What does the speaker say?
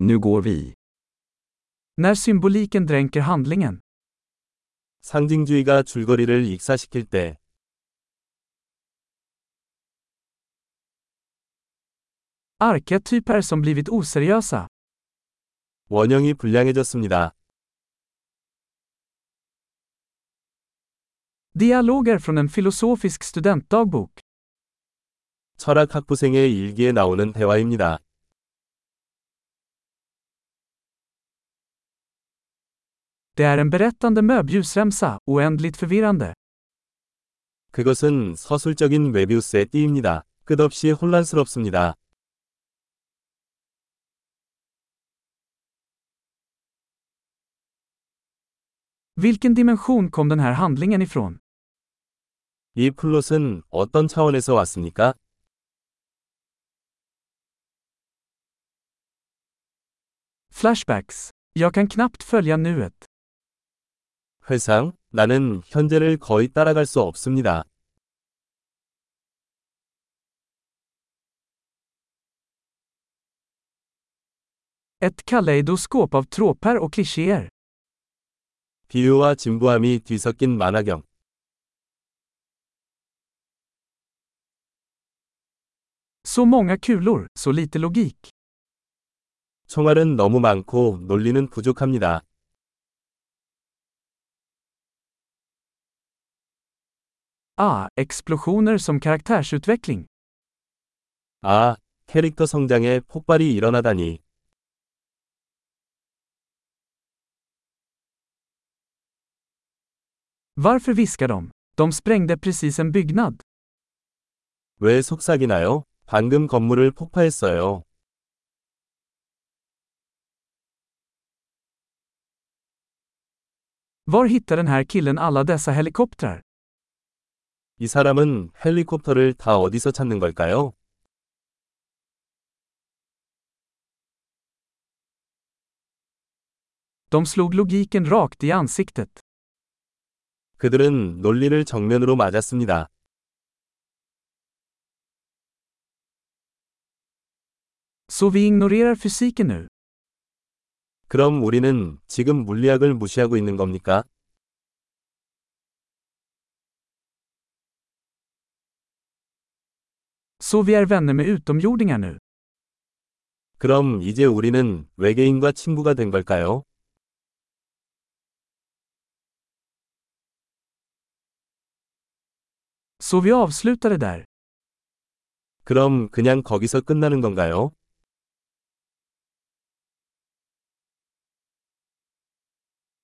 Nu går vi. När symboliken dränker handlingen. 상징주의가 줄거리를 익사시킬 때, Arketyper som blivit oseriösa. 원형이 불량해졌습니다. Dialoger från en filosofisk studentdagbok. 철학 학부생의 일기에 나오는 대화입니다. Det är en berättande möbljusremsa, oändligt förvirrande. 그것은 서술적인 웨비우스의 띠입니다. 끝없이 혼란스럽습니다. Vilken dimension kom den här handlingen ifrån? 이 플롯은 어떤 차원에서 왔습니까? Flashbacks. Jag kan knappt följa nuet. 회상, 나는 현재를 거의 따라갈 수 없습니다. Ett kaleidoskop av tråpar och klichéer. 비유와 진부함이 뒤섞인 만화경. Så många kulor, så lite logik. 총알은 너무 많고 논리는 부족합니다. Ah, explosioner som karaktärsutveckling. 아, 캐릭터 성장에 폭발이 일어나다니. Varför viskar de? De sprängde precis en byggnad. 왜 속삭이나요? 방금 건물을 폭파했어요. Var hittar den här killen alla dessa helikoptrar? 이 사람은 헬리콥터를 다 어디서 찾는 걸까요? De slog logiken rakt i ansiktet. 그들은 논리를 정면으로 맞았습니다. Så vi ignorerar fysiken nu. 그럼 우리는 지금 물리학을 무시하고 있는 겁니까? Så vi är vänner med utomjordingar nu. 그럼 이제 우리는 외계인과 친구가 된 걸까요? Så vi avslutar det där. 그럼 그냥 거기서 끝나는 건가요?